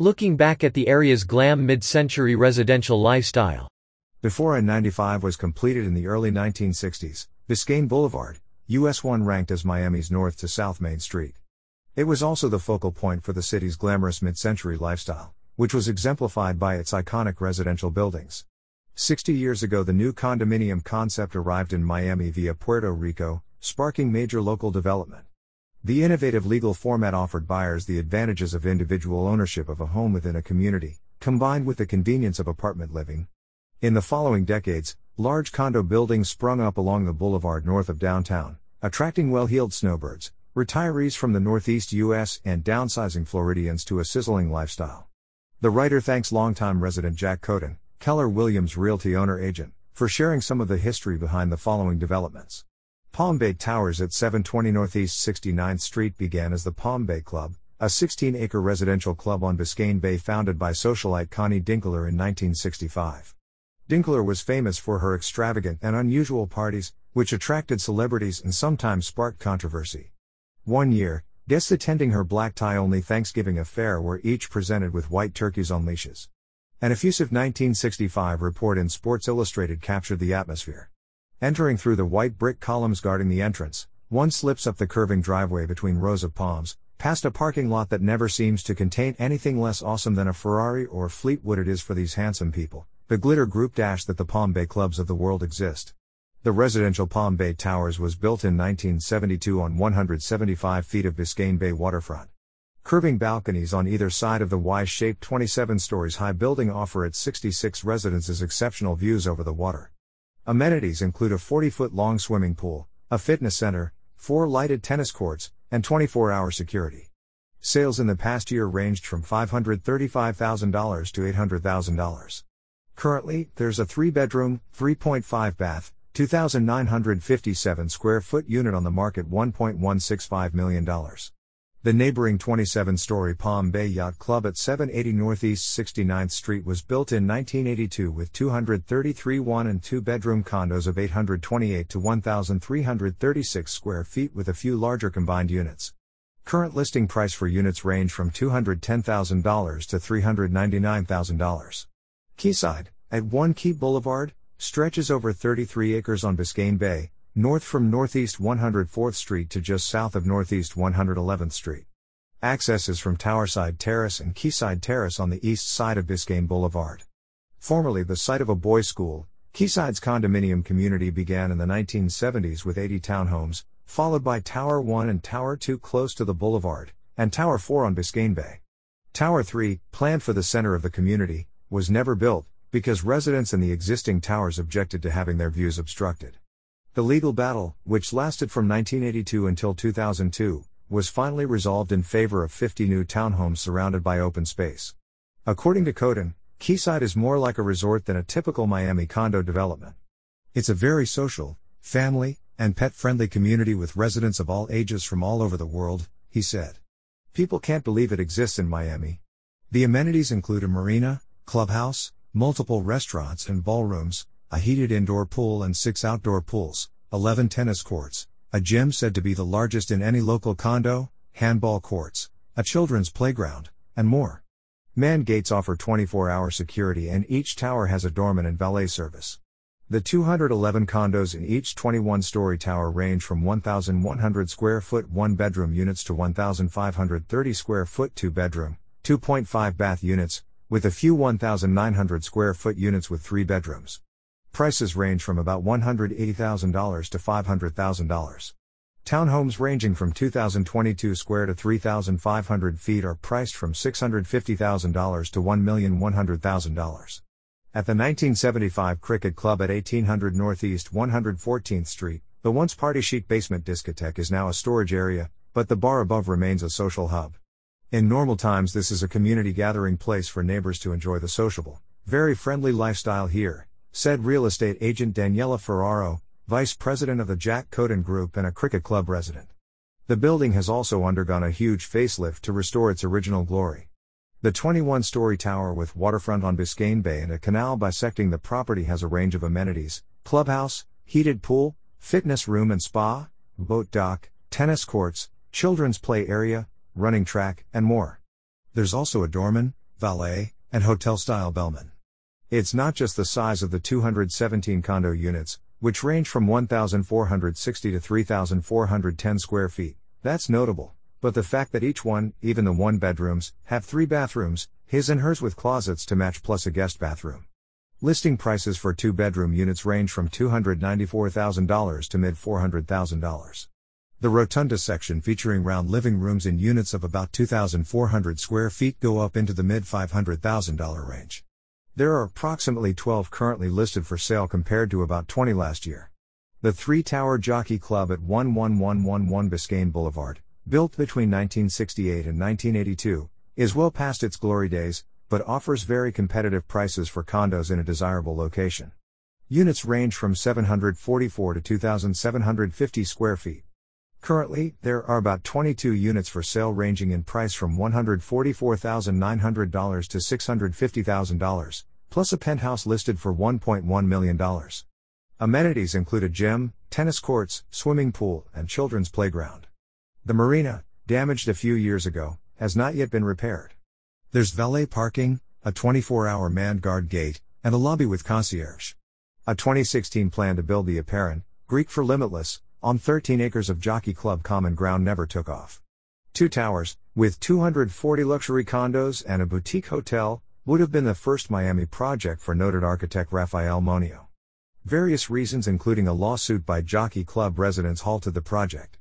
Looking back at the area's glam mid-century residential lifestyle. Before I-95 was completed in the early 1960s, Biscayne Boulevard, US 1 ranked as Miami's north to south main street. It was also the focal point for the city's glamorous mid-century lifestyle, which was exemplified by its iconic residential buildings. 60 years ago the new condominium concept arrived in Miami via Puerto Rico, sparking major local development. The innovative legal format offered buyers the advantages of individual ownership of a home within a community, combined with the convenience of apartment living. In the following decades, large condo buildings sprung up along the boulevard north of downtown, attracting well heeled snowbirds, retirees from the Northeast U.S., and downsizing Floridians to a sizzling lifestyle. The writer thanks longtime resident Jack Coden, Keller Williams Realty owner agent, for sharing some of the history behind the following developments. Palm Bay Towers at 720 Northeast 69th Street began as the Palm Bay Club, a 16 acre residential club on Biscayne Bay founded by socialite Connie Dinkler in 1965. Dinkler was famous for her extravagant and unusual parties, which attracted celebrities and sometimes sparked controversy. One year, guests attending her black tie only Thanksgiving affair were each presented with white turkeys on leashes. An effusive 1965 report in Sports Illustrated captured the atmosphere. Entering through the white brick columns guarding the entrance, one slips up the curving driveway between rows of palms, past a parking lot that never seems to contain anything less awesome than a Ferrari or Fleetwood it is for these handsome people, the glitter group dash that the Palm Bay clubs of the world exist. The residential Palm Bay Towers was built in 1972 on 175 feet of Biscayne Bay waterfront. Curving balconies on either side of the Y-shaped 27 stories high building offer its 66 residences exceptional views over the water. Amenities include a 40 foot long swimming pool, a fitness center, four lighted tennis courts, and 24 hour security. Sales in the past year ranged from $535,000 to $800,000. Currently, there's a 3 bedroom, 3.5 bath, 2,957 square foot unit on the market $1.165 million. The neighboring 27 story Palm Bay Yacht Club at 780 Northeast 69th Street was built in 1982 with 233 one and two bedroom condos of 828 to 1,336 square feet with a few larger combined units. Current listing price for units range from $210,000 to $399,000. Quayside, at 1 Key Boulevard, stretches over 33 acres on Biscayne Bay, north from Northeast 104th Street to just south of Northeast 111th Street. Access is from Towerside Terrace and Quayside Terrace on the east side of Biscayne Boulevard. Formerly the site of a boys' school, Quayside's condominium community began in the 1970s with 80 townhomes, followed by Tower 1 and Tower 2 close to the boulevard, and Tower 4 on Biscayne Bay. Tower 3, planned for the center of the community, was never built, because residents in the existing towers objected to having their views obstructed. The legal battle, which lasted from 1982 until 2002, was finally resolved in favor of 50 new townhomes surrounded by open space. According to Coden, Quayside is more like a resort than a typical Miami condo development. It's a very social, family, and pet friendly community with residents of all ages from all over the world, he said. People can't believe it exists in Miami. The amenities include a marina, clubhouse, multiple restaurants and ballrooms, a heated indoor pool and six outdoor pools, 11 tennis courts, a gym said to be the largest in any local condo, handball courts, a children's playground, and more. Man gates offer 24 hour security and each tower has a doorman and valet service. The 211 condos in each 21 story tower range from 1,100 square foot one bedroom units to 1,530 square foot two bedroom, 2.5 bath units, with a few 1,900 square foot units with three bedrooms. Prices range from about $180,000 to $500,000. Townhomes ranging from 2,022 square to 3,500 feet are priced from $650,000 to $1,100,000. At the 1975 Cricket Club at 1800 Northeast 114th Street, the once party chic basement discotheque is now a storage area, but the bar above remains a social hub. In normal times, this is a community gathering place for neighbors to enjoy the sociable, very friendly lifestyle here, said real estate agent Daniela Ferraro, vice president of the Jack Coden Group and a cricket club resident. The building has also undergone a huge facelift to restore its original glory. The 21 story tower with waterfront on Biscayne Bay and a canal bisecting the property has a range of amenities clubhouse, heated pool, fitness room and spa, boat dock, tennis courts, children's play area, running track, and more. There's also a doorman, valet, and hotel style bellman. It's not just the size of the 217 condo units, which range from 1,460 to 3,410 square feet, that's notable, but the fact that each one, even the one bedrooms, have three bathrooms, his and hers with closets to match plus a guest bathroom. Listing prices for two bedroom units range from $294,000 to mid $400,000. The rotunda section featuring round living rooms in units of about 2,400 square feet go up into the mid $500,000 range. There are approximately 12 currently listed for sale compared to about 20 last year. The three tower jockey club at 11111 Biscayne Boulevard, built between 1968 and 1982, is well past its glory days, but offers very competitive prices for condos in a desirable location. Units range from 744 to 2,750 square feet. Currently, there are about 22 units for sale ranging in price from $144,900 to $650,000, plus a penthouse listed for $1.1 million. Amenities include a gym, tennis courts, swimming pool, and children's playground. The marina, damaged a few years ago, has not yet been repaired. There's valet parking, a 24 hour manned guard gate, and a lobby with concierge. A 2016 plan to build the Apeiron, Greek for limitless, on 13 acres of Jockey Club common ground never took off. Two towers, with 240 luxury condos and a boutique hotel, would have been the first Miami project for noted architect Rafael Moneo. Various reasons, including a lawsuit by Jockey Club residents, halted the project.